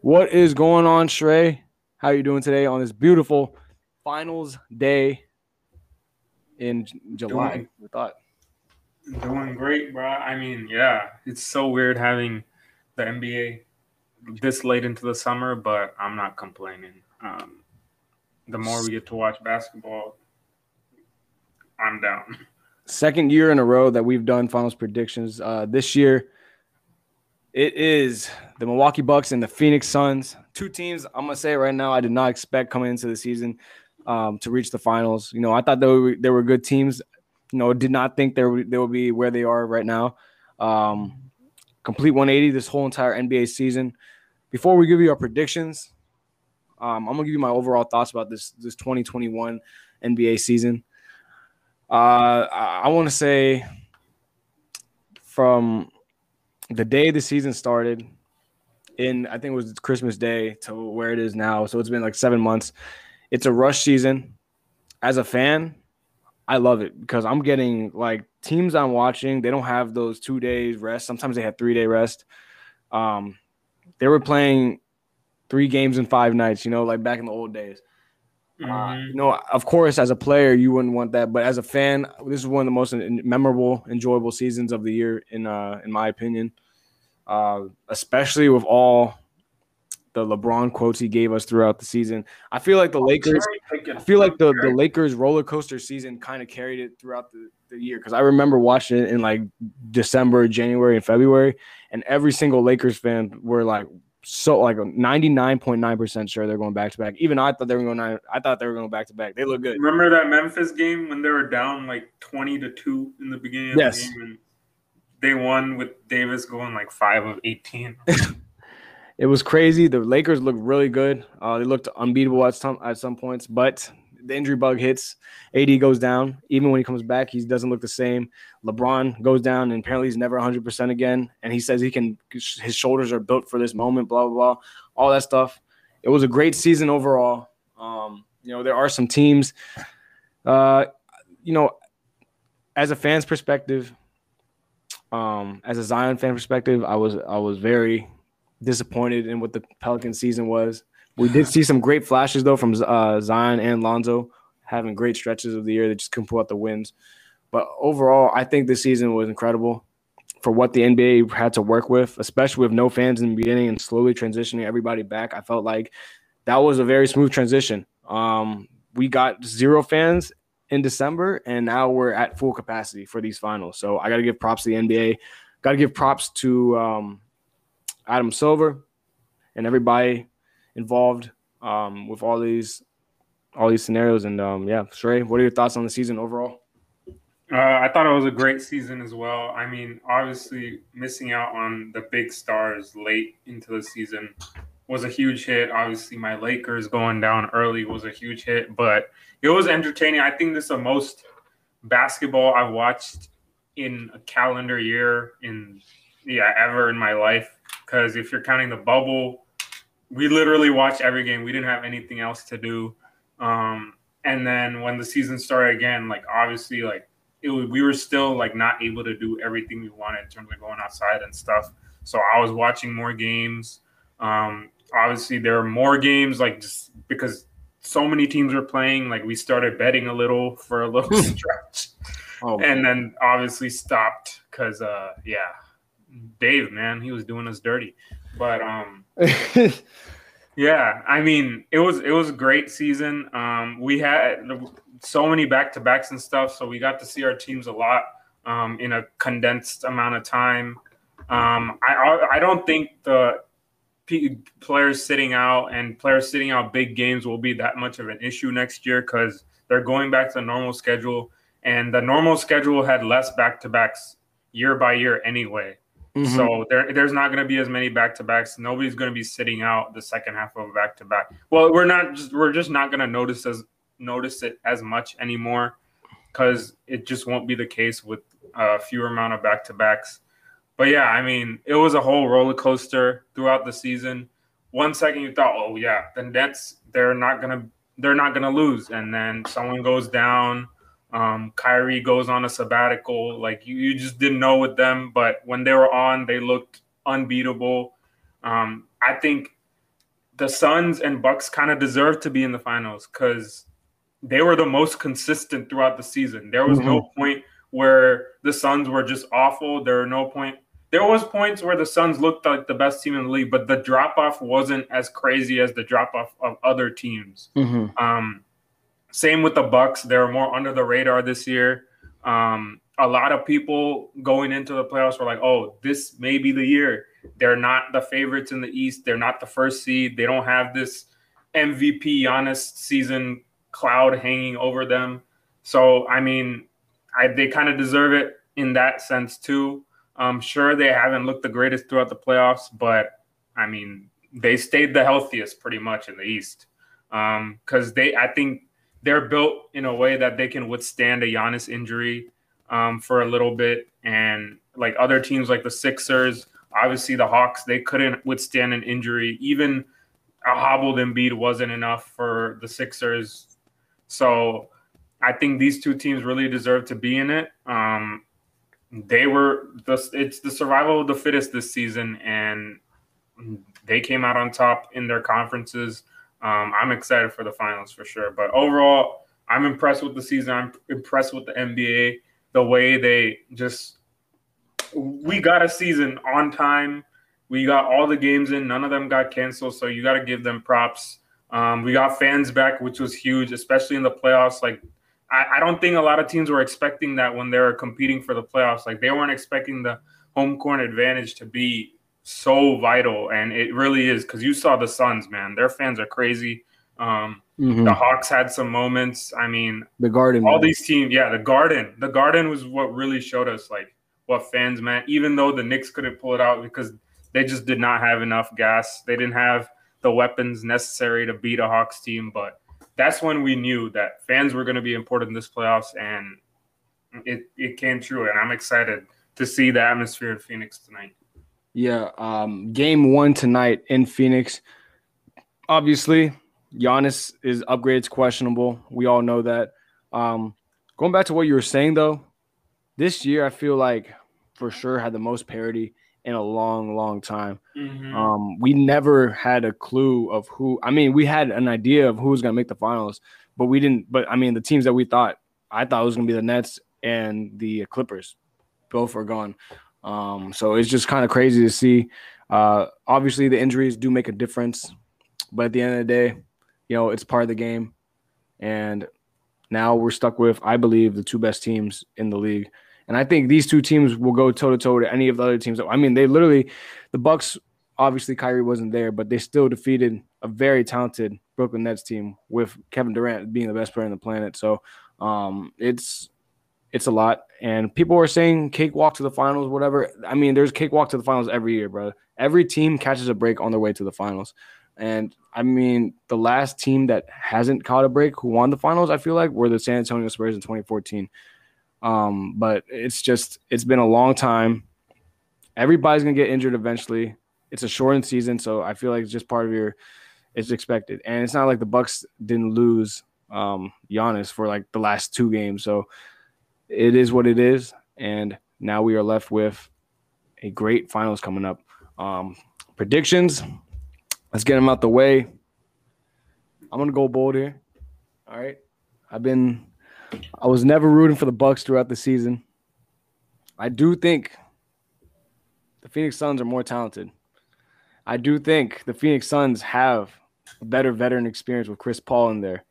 What is going on, Shrey? How you doing today on this beautiful finals day in July? Doing- I thought. Doing great, bro. I mean, yeah, it's so weird having the NBA this late into the summer, but I'm not complaining. Um, the more we get to watch basketball, I'm down. second year in a row that we've done finals predictions. Uh, this year, it is the Milwaukee Bucks and the Phoenix Suns. Two teams. I'm gonna say it right now. I did not expect coming into the season um, to reach the finals. You know, I thought they were they were good teams. You know, did not think they would they would be where they are right now. Um, complete 180 this whole entire NBA season. Before we give you our predictions, um, I'm gonna give you my overall thoughts about this this 2021 NBA season. Uh, I, I want to say from the day the season started, in I think it was Christmas Day to where it is now. So it's been like seven months. It's a rush season. As a fan, I love it because I'm getting like teams I'm watching. They don't have those two days rest. Sometimes they have three day rest. Um, they were playing three games in five nights. You know, like back in the old days. Uh, Mhm. you know, of course, as a player, you wouldn't want that, but as a fan, this is one of the most memorable, enjoyable seasons of the year, in uh, in my opinion. Uh, especially with all the LeBron quotes he gave us throughout the season. I feel like the Lakers. I feel like the, the Lakers roller coaster season kind of carried it throughout the, the year because I remember watching it in like December, January, and February, and every single Lakers fan were like so like ninety nine point nine percent sure they're going back to back. Even I thought they were going. nine- I thought they were going back to back. They look good. Remember that Memphis game when they were down like 20 to 2 in the beginning of Yes. the game? And they won with Davis going like 5 of 18. It was crazy. The Lakers looked really good. Uh, they looked unbeatable at some at some points, but the injury bug hits. AD goes down. Even when he comes back, he doesn't look the same. LeBron goes down, and apparently he's never 100 percent again. And he says he can. His shoulders are built for this moment. Blah blah blah. All that stuff. It was a great season overall. Um, you know, there are some teams. Uh, you know, as a fan's perspective, um, as a Zion fan perspective, I was I was very disappointed in what the Pelican season was. We did see some great flashes though from uh, Zion and Lonzo having great stretches of the year. They just couldn't pull out the wins. But overall, I think this season was incredible for what the NBA had to work with, especially with no fans in the beginning and slowly transitioning everybody back. I felt like that was a very smooth transition. Um, we got zero fans in December, and now we're at full capacity for these finals. So I got to give props to the NBA. Got to give props to um, Adam Silver and everybody involved um, with all these all these scenarios. And um, yeah, Shrey, what are your thoughts on the season overall? Uh, I thought it was a great season as well. I mean, obviously, missing out on the big stars late into the season was a huge hit. Obviously, my Lakers going down early was a huge hit, but it was entertaining. I think this is the most basketball I've watched in a calendar year in yeah ever in my life. Because if you're counting the bubble, we literally watched every game. We didn't have anything else to do. Um, and then when the season started again, like obviously, like it was, we were still like not able to do everything we wanted in terms of going outside and stuff. So I was watching more games. Um, obviously, there are more games like just because so many teams were playing. Like we started betting a little for a little stretch, Oh, and then obviously stopped because uh, yeah, Dave man, he was doing us dirty. But um, yeah, I mean, it was it was a great season. Um, we had so many back to backs and stuff, so we got to see our teams a lot um, in a condensed amount of time. Um, I I- don't think the players sitting out and players sitting out big games will be that much of an issue next year because they're going back to the normal schedule, and the normal schedule had less back to backs year by year anyway. Mhm. So there, there's not going to be as many back to backs. Nobody's going to be sitting out the second half of a back to back. Well, we're not just we're just not going to notice as notice it as much anymore because it just won't be the case with a fewer amount of back to backs. But yeah, I mean, it was a whole roller coaster throughout the season. One second you thought, oh yeah, the Nets they're not gonna they're not gonna lose, and then someone goes down. Um, Kyrie goes on a sabbatical. Like you, you just didn't know with them, but when they were on, they looked unbeatable. Um, I think the Suns and Bucks kind of deserve to be in the finals because they were the most consistent throughout the season. There was mm-hmm. no point where the Suns were just awful. There were no point. There was points where the Suns looked like the best team in the league, but the drop off wasn't as crazy as the drop off of other teams. Mm-hmm. Um, same with the Bucks; they were more under the radar this year. Um, a lot of people going into the playoffs were like, "Oh, this may be the year." They're not the favorites in the East. They're not the first seed. They don't have this MVP Giannis season cloud hanging over them. So, I mean, I, they kind of deserve it in that sense too. I'm sure they haven't looked the greatest throughout the playoffs, but I mean, they stayed the healthiest pretty much in the East because um, they, I think, they're built in a way that they can withstand a Giannis injury um, for a little bit, and like other teams like the Sixers, obviously the Hawks, they couldn't withstand an injury. Even a hobbled Embiid wasn't enough for the Sixers. So I think these two teams really deserve to be in it. Um, they were the it's the survival of the fittest this season, and they came out on top in their conferences. Um, I'm excited for the finals for sure. But overall, I'm impressed with the season. I'm impressed with the NBA, the way they just we got a season on time. We got all the games in. None of them got canceled, so you got to give them props. Um, we got fans back, which was huge, especially in the playoffs. Like I, I don't think a lot of teams were expecting that when they were competing for the playoffs. Like they weren't expecting the home court advantage to be so vital, and it really is because you saw the Suns, man. Their fans are crazy. Um, mm-hmm. The Hawks had some moments. I mean, the Garden. All man. these teams, yeah, the Garden. The Garden was what really showed us like what fans meant. Even though the Knicks couldn't pull it out because they just did not have enough gas. They didn't have the weapons necessary to beat a Hawks team, but that's when we knew that fans were going to be important in this playoffs, and it it came true. And I'm excited to see the atmosphere in Phoenix tonight. Yeah, um, game one tonight in Phoenix. Obviously, Giannis is upgrades questionable. We all know that. Um, going back to what you were saying though, this year I feel like for sure had the most parity in a long, long time. Mm-hmm. Um, we never had a clue of who. I mean, we had an idea of who was going to make the finals, but we didn't. But I mean, the teams that we thought, I thought it was going to be the Nets and the Clippers, both are gone. Um, so it's just kind of crazy to see. Uh, obviously, the injuries do make a difference, but at the end of the day, you know, it's part of the game. And now we're stuck with, I believe, the two best teams in the league. And I think these two teams will go toe to toe to any of the other teams. I mean, they literally, the Bucks. Obviously, Kyrie wasn't there, but they still defeated a very talented Brooklyn Nets team with Kevin Durant being the best player on the planet. So um, it's it's a lot. And people are saying cakewalk to the finals, whatever. I mean, there's cakewalk to the finals every year, bro. Every team catches a break on their way to the finals. And I mean, the last team that hasn't caught a break who won the finals, I feel like, were the San Antonio Spurs in 2014. Um, but it's just it's been a long time. Everybody's gonna get injured eventually. It's a shortened season, so I feel like it's just part of your it's expected. And it's not like the Bucks didn't lose um Giannis for like the last two games. So it is what it is. And now we are left with a great finals coming up. Um predictions. Let's get them out the way. I'm gonna go bold here. All right. I've been I was never rooting for the Bucks throughout the season. I do think the Phoenix Suns are more talented. I do think the Phoenix Suns have a better veteran experience with Chris Paul in there.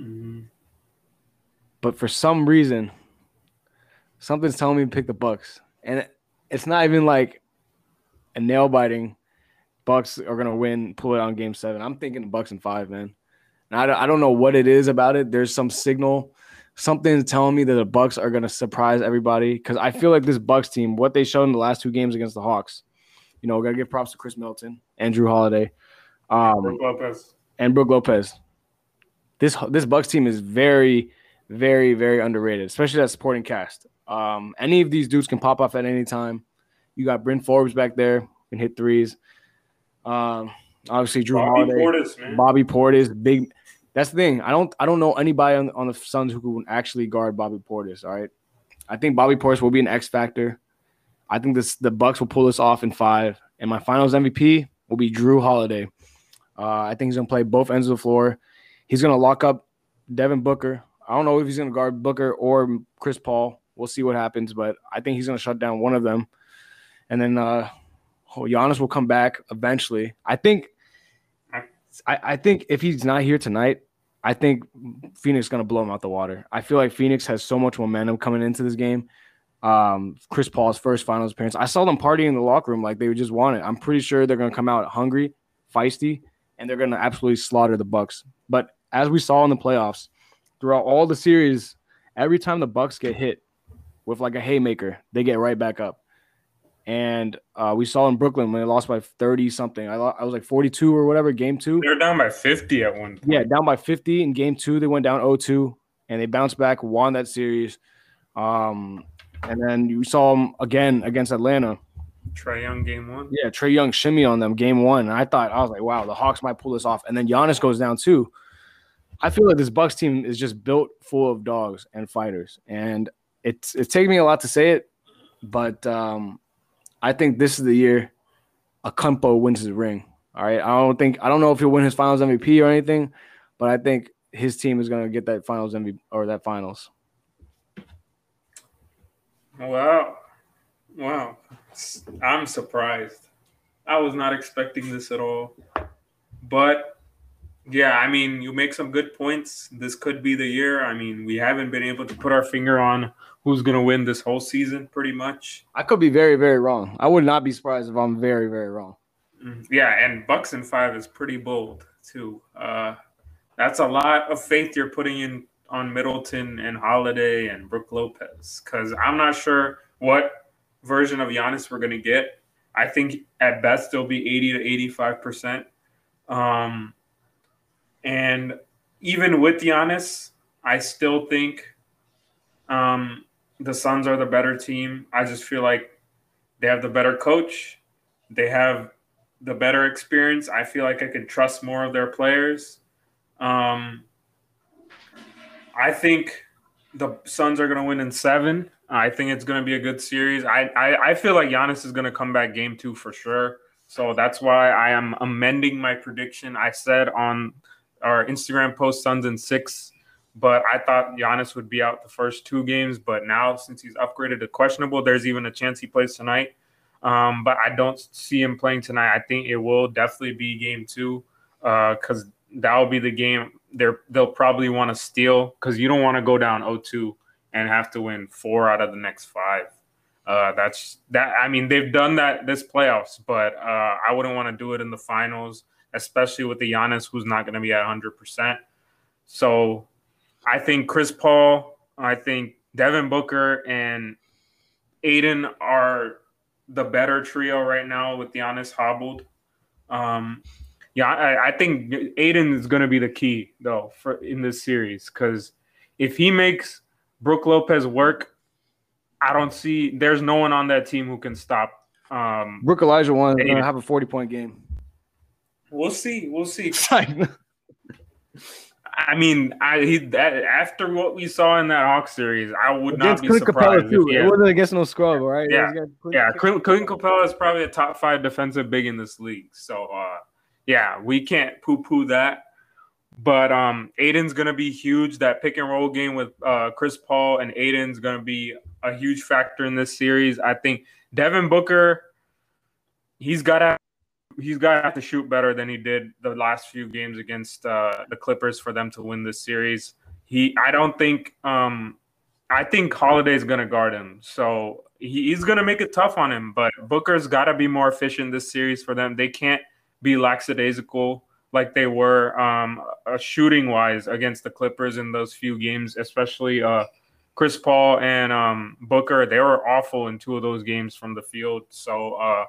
Mm-hmm. But for some reason, something's telling me to pick the Bucks, and it's not even like a nail biting. Bucks are gonna win, pull it on Game Seven. I'm thinking the Bucks in five, man. And I, I don't know what it is about it. There's some signal something's telling me that the Bucks are going to surprise everybody because I feel like this Bucks team, what they showed in the last two games against the Hawks, you know, got to give props to Khris Middleton, and Jrue Holiday, um, Brook Lopez, and Brook Lopez. This this Bucks team is very, very, very underrated, especially that supporting cast. Um, any of these dudes can pop off at any time. You got Bryn Forbes back there, can hit threes. Um, obviously Jrue Bobby Holiday, Portis, Bobby Portis, big that's the thing. I don't I don't know anybody on, on the Suns who can actually guard Bobby Portis. All right, I think Bobby Portis will be an X factor. I think this the Bucks will pull this off in five, and my Finals MVP will be Jrue Holiday. Uh, I think he's gonna play both ends of the floor. He's gonna lock up Devin Booker. I don't know if he's gonna guard Booker or Chris Paul. We'll see what happens, but I think he's gonna shut down one of them. And then uh oh, Giannis will come back eventually. I think I, I think if he's not here tonight, I think Phoenix is gonna blow him out the water. I feel like Phoenix has so much momentum coming into this game. Um, Chris Paul's first finals appearance. I saw them partying in the locker room like they just want it. I'm pretty sure they're gonna come out hungry, feisty, and they're gonna absolutely slaughter the Bucks. But as we saw in the playoffs, throughout all the series, every time the Bucks get hit with like a haymaker, they get right back up. And uh, we saw in Brooklyn when they lost by 30 something. I, I was like 42 or whatever, game two. They were down by 50 at one point. Yeah, down by 50 in game two. They went down 0 2 and they bounced back, won that series. Um, and then you saw them again against Atlanta. Trae Young game one. Yeah, Trae Young shimmy on them game one. And I thought, I was like, wow, the Hawks might pull this off. And then Giannis goes down too. I feel like this Bucks team is just built full of dogs and fighters, and it's it's taking me a lot to say it, but um, I think this is the year Antetokounmpo wins his ring. All right, I don't think I don't know if he'll win his Finals MVP or anything, but I think his team is going to get that Finals MVP or that Finals. Wow, wow, I'm surprised. I was not expecting this at all, but yeah, I mean, you make some good points. This could be the year. I mean, we haven't been able to put our finger on who's going to win this whole season, pretty much. I could be very, very wrong. I would not be surprised if I'm very, very wrong. Mm-hmm. Yeah, and Bucks and five is pretty bold too. Uh, that's a lot of faith you're putting in on Middleton and Holiday and Brook Lopez because I'm not sure what version of Giannis we're going to get. I think at best it'll be 80 to 85 percent. Um, and even with Giannis, I still think um, the Suns are the better team. I just feel like they have the better coach. They have the better experience. I feel like I can trust more of their players. Um, I think the Suns are going to win in seven. I think it's going to be a good series. I, I, I feel like Giannis is going to come back game two for sure. So that's why I am amending my prediction. I said on our Instagram post Suns in six, but I thought Giannis would be out the first two games. But now, since he's upgraded to questionable, there's even a chance he plays tonight. Um, but I don't see him playing tonight. I think it will definitely be game two because uh, that will be the game they're, they'll probably want to steal because you don't want to go down 0-2 and have to win four out of the next five. Uh, that's that. I mean, they've done that this playoffs, but uh, I wouldn't want to do it in the finals especially with the Giannis who's not going to be at 100%. So I think Chris Paul, I think Devin Booker and Ayton are the better trio right now with Giannis hobbled. Um, yeah, I, I think Ayton is going to be the key though for in this series because if he makes Brook Lopez work, I don't see there's no one on that team who can stop. Um, Brook Olajuwon is going to have a 40 point game. We'll see. We'll see. I mean, I he that, after what we saw in that Hawk series, I would against not be Clint surprised. Capela too. If, yeah. It wasn't against no scrub, right? Yeah, yeah. Clint, Clint Capela is probably a top five defensive big in this league. So, uh, yeah, we can't poo poo that. But um, Ayton's gonna be huge. That pick and roll game with uh, Chris Paul and Ayton's gonna be a huge factor in this series. I think Devin Booker, he's got to he's got to have to shoot better than he did the last few games against uh, the Clippers for them to win this series. He, I don't think, um, I think Holiday's going to guard him, so he, he's going to make it tough on him. But Booker's got to be more efficient this series for them. They can't be lackadaisical like they were um, uh, shooting wise against the Clippers in those few games, especially uh, Chris Paul and um, Booker. They were awful in two of those games from the field. So uh,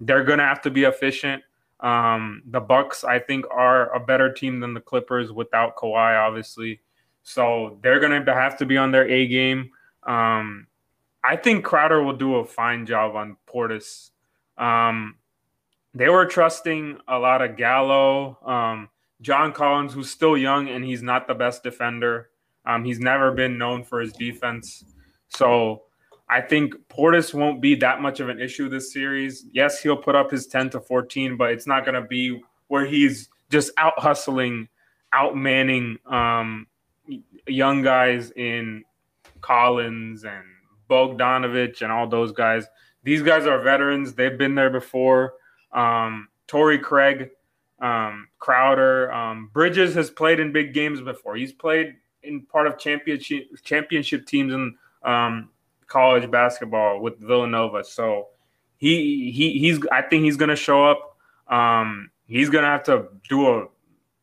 they're going to have to be efficient. Um, the Bucks, I think, are a better team than the Clippers without Kawhi, obviously. So they're going to have to be on their A game. Um, I think Crowder will do a fine job on Portis. Um, they were trusting a lot of Gallo, um, John Collins, who's still young and he's not the best defender. Um, he's never been known for his defense. So I think Portis won't be that much of an issue this series. Yes, he'll put up his 10 to 14, but it's not going to be where he's just out hustling, out manning um, young guys in Collins and Bogdanovich and all those guys. These guys are veterans. They've been there before. Um, Craig, um, Crowder, um, Bridges has played in big games before. He's played in part of championship championship teams and um, college basketball with Villanova. So he he he's I think he's gonna show up. Um, he's gonna have to do a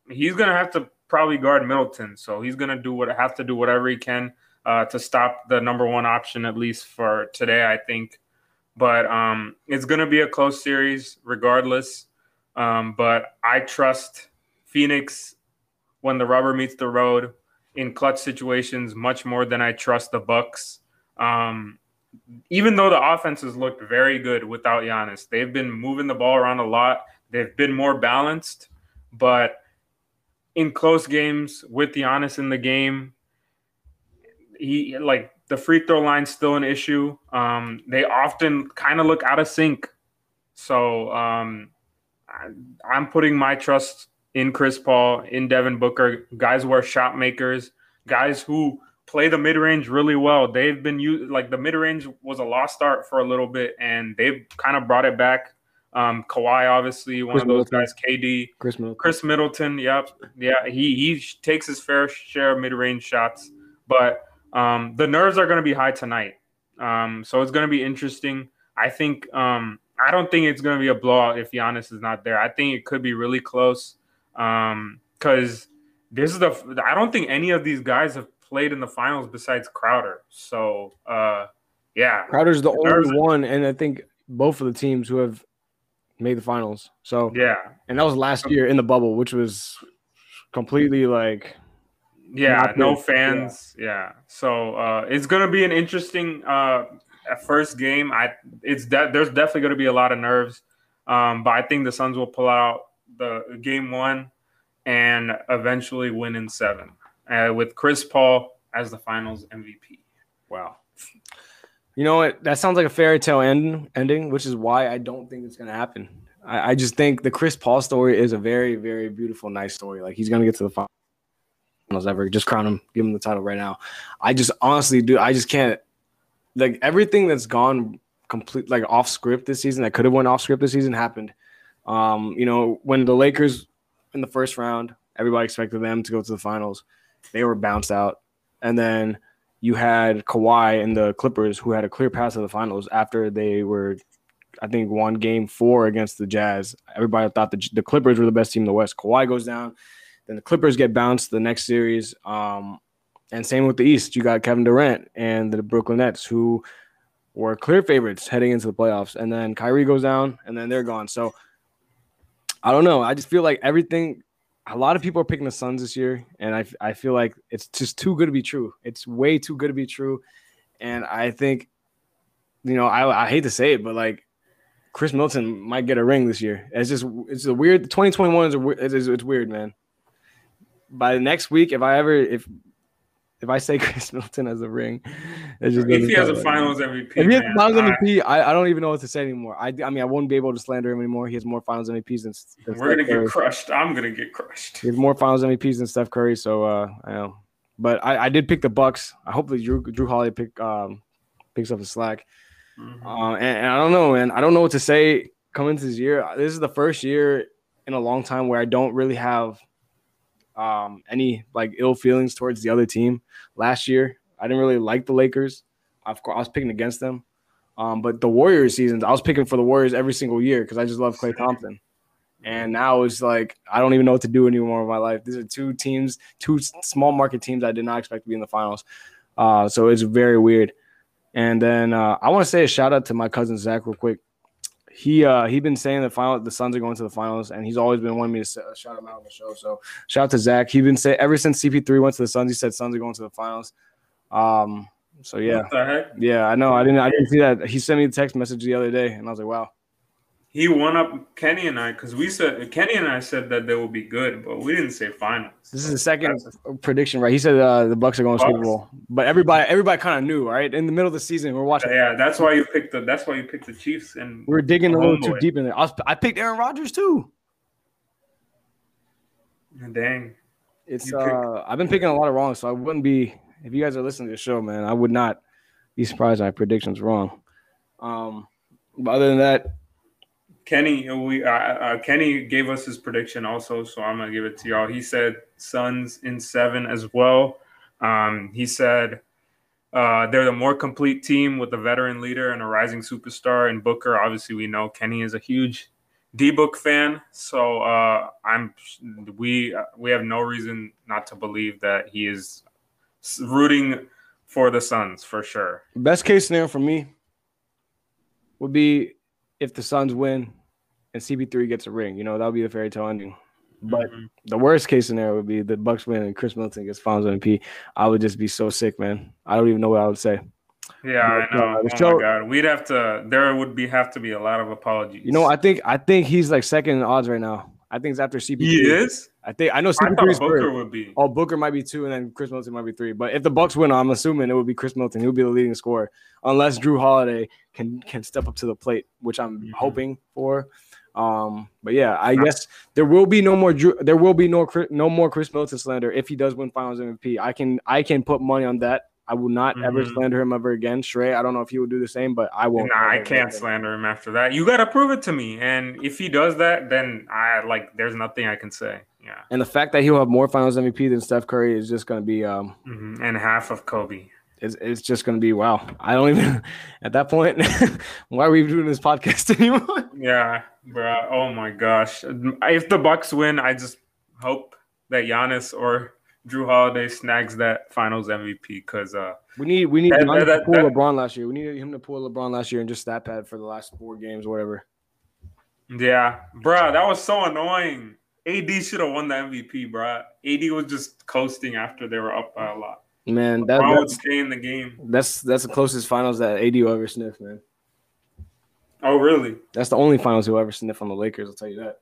he's gonna have to probably guard Middleton. So he's gonna do what have to do whatever he can uh, to stop the number one option at least for today. I think, but um, it's gonna be a close series regardless. Um, but I trust Phoenix when the rubber meets the road in clutch situations much more than I trust the Bucks. Um, even though the offenses looked very good without Giannis, they've been moving the ball around a lot. They've been more balanced, but in close games with Giannis in the game, he like the free throw line's still an issue. Um, they often kind of look out of sync. So um, I, I'm putting my trust in Chris Paul, in Devin Booker, guys who are shot makers, guys who play the mid range really well. They've been used like the mid range was a lost art for a little bit, and they've kind of brought it back. Um, Kawhi, obviously, one Khris of those Middleton. guys. KD, Khris Middleton. Khris Middleton. Yep, yeah, he he takes his fair share of mid range shots, but um, the nerves are going to be high tonight. Um, so it's going to be interesting. I think um, I don't think it's going to be a blowout if Giannis is not there. I think it could be really close because this is the. I don't think any of these guys have played in the finals besides Crowder. So uh, yeah, Crowder's the only one, and I think both of the teams who have made the finals. So yeah, and that was last year in the bubble, which was completely like yeah. No fans. Yeah. So uh, it's going to be an interesting uh, first game. I it's de- there's definitely going to be a lot of nerves, um, but I think the Suns will pull out the game one and eventually win in seven uh, with Chris Paul as the Finals MVP. wow. You know what? That sounds like a fairy tale end, ending, which is why I don't think it's gonna happen. I, I just think the Chris Paul story is a very, very beautiful, nice story. Like he's gonna get to the finals ever. Just crown him, give him the title right now. I just honestly do. I just can't. Like everything that's gone complete, like off script this season, that could have went off script this season, happened. Um, you know, when the Lakers in the first round, everybody expected them to go to the finals. They were bounced out, and then you had Kawhi and the Clippers, who had a clear path to the finals after they were, I think, won Game Four against the Jazz. Everybody thought the the Clippers were the best team in the West. Kawhi goes down, then the Clippers get bounced the next series. Um, and same with the East. You got Kevin Durant and the Brooklyn Nets, who were clear favorites heading into the playoffs. And then Kyrie goes down, and then they're gone. So I don't know. I just feel like everything. A lot of people are picking the Suns this year, and I I feel like it's just too good to be true. It's way too good to be true, and I think, you know, I I hate to say it, but like. Khris Middleton might get a ring this year. It's just it's a weird 2021 is a, it's, it's weird, man. By the next week, if I ever if if I say Khris Middleton has a ring, it just If he has a. Finals MVP, If he has man, Finals I- MVP, I, I don't even know what to say anymore. I, I mean, I won't be able to slander him anymore. He has more Finals MVPs than, than we're gonna Curry. get crushed. I'm gonna get crushed. He has more Finals MVPs than Steph Curry. So uh, I know, but I, I did pick the Bucks. I hope that Jrue Jrue Holiday pick um picks up the slack. Mhm. Uh, and, and I don't know, man. I don't know what to say coming into this year. This is the first year in a long time where I don't really have um, any like ill feelings towards the other team. Last year, I didn't really like the Lakers. Course, I was picking against them. Um, but the Warriors seasons, I was picking for the Warriors every single year because I just love Klay Thompson. And now it's like I don't even know what to do anymore in my life. These are two teams, two small market teams I did not expect to be in the finals. Uh, so it's very weird. And then uh, I want to say a shout out to my cousin Zach real quick. He uh he been saying the final the Suns are going to the finals, and he's always been wanting me to say, shout him out on the show. So shout out to Zach. He's been saying ever since CP3 went to the Suns, he said Suns are going to the finals. Um. So yeah, What the heck? yeah, I know. I didn't I didn't see that. He sent me the text message the other day, and I was like, wow. He won up Kenny and I because we said Kenny and I said that they will be good, but we didn't say finals. This is the second prediction, right? He said uh, the Bucks are going to Super Bowl, but everybody everybody kind of knew, right? In the middle of the season, we're watching. Yeah, that's why you picked the. That's why you picked the Chiefs and we're digging a little too Homeboy. deep in there. I, was, I picked Aaron Rodgers too. Dang. It's uh, I've been picking a lot of wrong, so I wouldn't be if you guys are listening to the show, man. I would not be surprised if my predictions wrong. Um, but other than that, Kenny, we uh, uh, Kenny gave us his prediction also, so I'm gonna give it to y'all. He said Suns in seven as well. Um, he said uh, they're the more complete team with a veteran leader and a rising superstar and Booker. Obviously, we know Kenny is a huge D Book fan, so uh, I'm we we have no reason not to believe that he is rooting for the Suns for sure. Best case scenario for me would be if the Suns win and CP3 gets a ring. You know, that would be a fairy tale ending. But mm-hmm. the worst case scenario would be the Bucks win and Khris Middleton gets Finals MVP. I would just be so sick, man. I don't even know what I would say. Yeah, but, I know. Uh, oh show, my god, we'd have to. There would be have to be a lot of apologies. You know, I think I think he's like second in odds right now. I think it's after CP3. He is. I think I know CP3 is Booker would be. Oh, Booker might be two, and then Khris Middleton might be three. But if the Bucks win, I'm assuming it would be Khris Middleton. He would be the leading scorer, unless Jrue Holiday can can step up to the plate, which I'm mm-hmm. hoping for. Um, but yeah, I guess there will be no more. Jrue, there will be no no more Khris Middleton slander if he does win Finals MVP. I can I can put money on that. I will not mm-hmm. ever slander him ever again. Shrey, I don't know if he will do the same, but I won't. Nah, I can't slander him after that. You got to prove it to me. And if he does that, then I like. There's nothing I can say. Yeah. And the fact that he'll have more Finals MVP than Steph Curry is just going to be um mm-hmm. and half of Kobe. It's, it's just going to be wow. I don't even at that point. why are we doing this podcast anymore? Yeah, bro. Oh my gosh. If the Bucks win, I just hope that Giannis or Jrue Holiday snags that Finals MVP because uh, we need we need that, that, that, to pull LeBron last year. We need him to pull LeBron last year and just stat pad for the last four games, whatever. Yeah, bro, that was so annoying. AD should have won the MVP, bro. AD was just coasting after they were up by a lot. Man, that would stay in the game. That's that's the closest finals that AD will ever sniff, man. Oh, really? That's the only finals he'll ever sniff on the Lakers. I'll tell you that.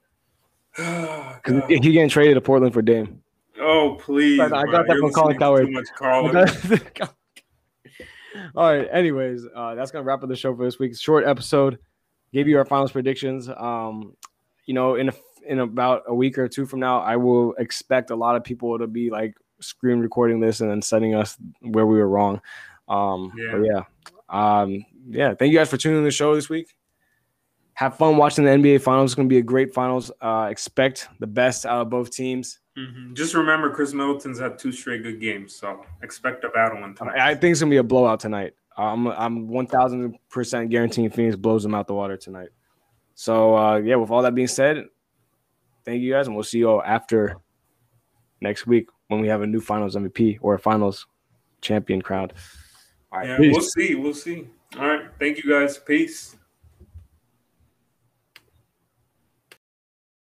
Because he getting traded to Portland for Dame. Oh please! I, I got that from Colin Cowherd. Too much Colin. All right. Anyways, uh, that's gonna wrap up the show for this week. Short episode. Gave you our finals predictions. Um, you know, in a, in about a week or two from now, I will expect a lot of people to be like screen recording this and then sending us where we were wrong. Um, yeah. yeah. Um, yeah. Thank you guys for tuning in the show this week. Have fun watching the NBA finals. It's going to be a great finals. Uh, expect the best out of both teams. Mm-hmm. Just remember, Khris Middleton's had two straight good games, so expect a battle one tonight. I think it's gonna be a blowout tonight. I'm I'm one thousand percent guaranteeing Phoenix blows them out the water tonight. So uh, yeah, with all that being said, thank you guys, and we'll see you all after next week when we have a new Finals MVP or a Finals champion crowned. All right, yeah, peace. we'll see. We'll see. All right, thank you guys. Peace.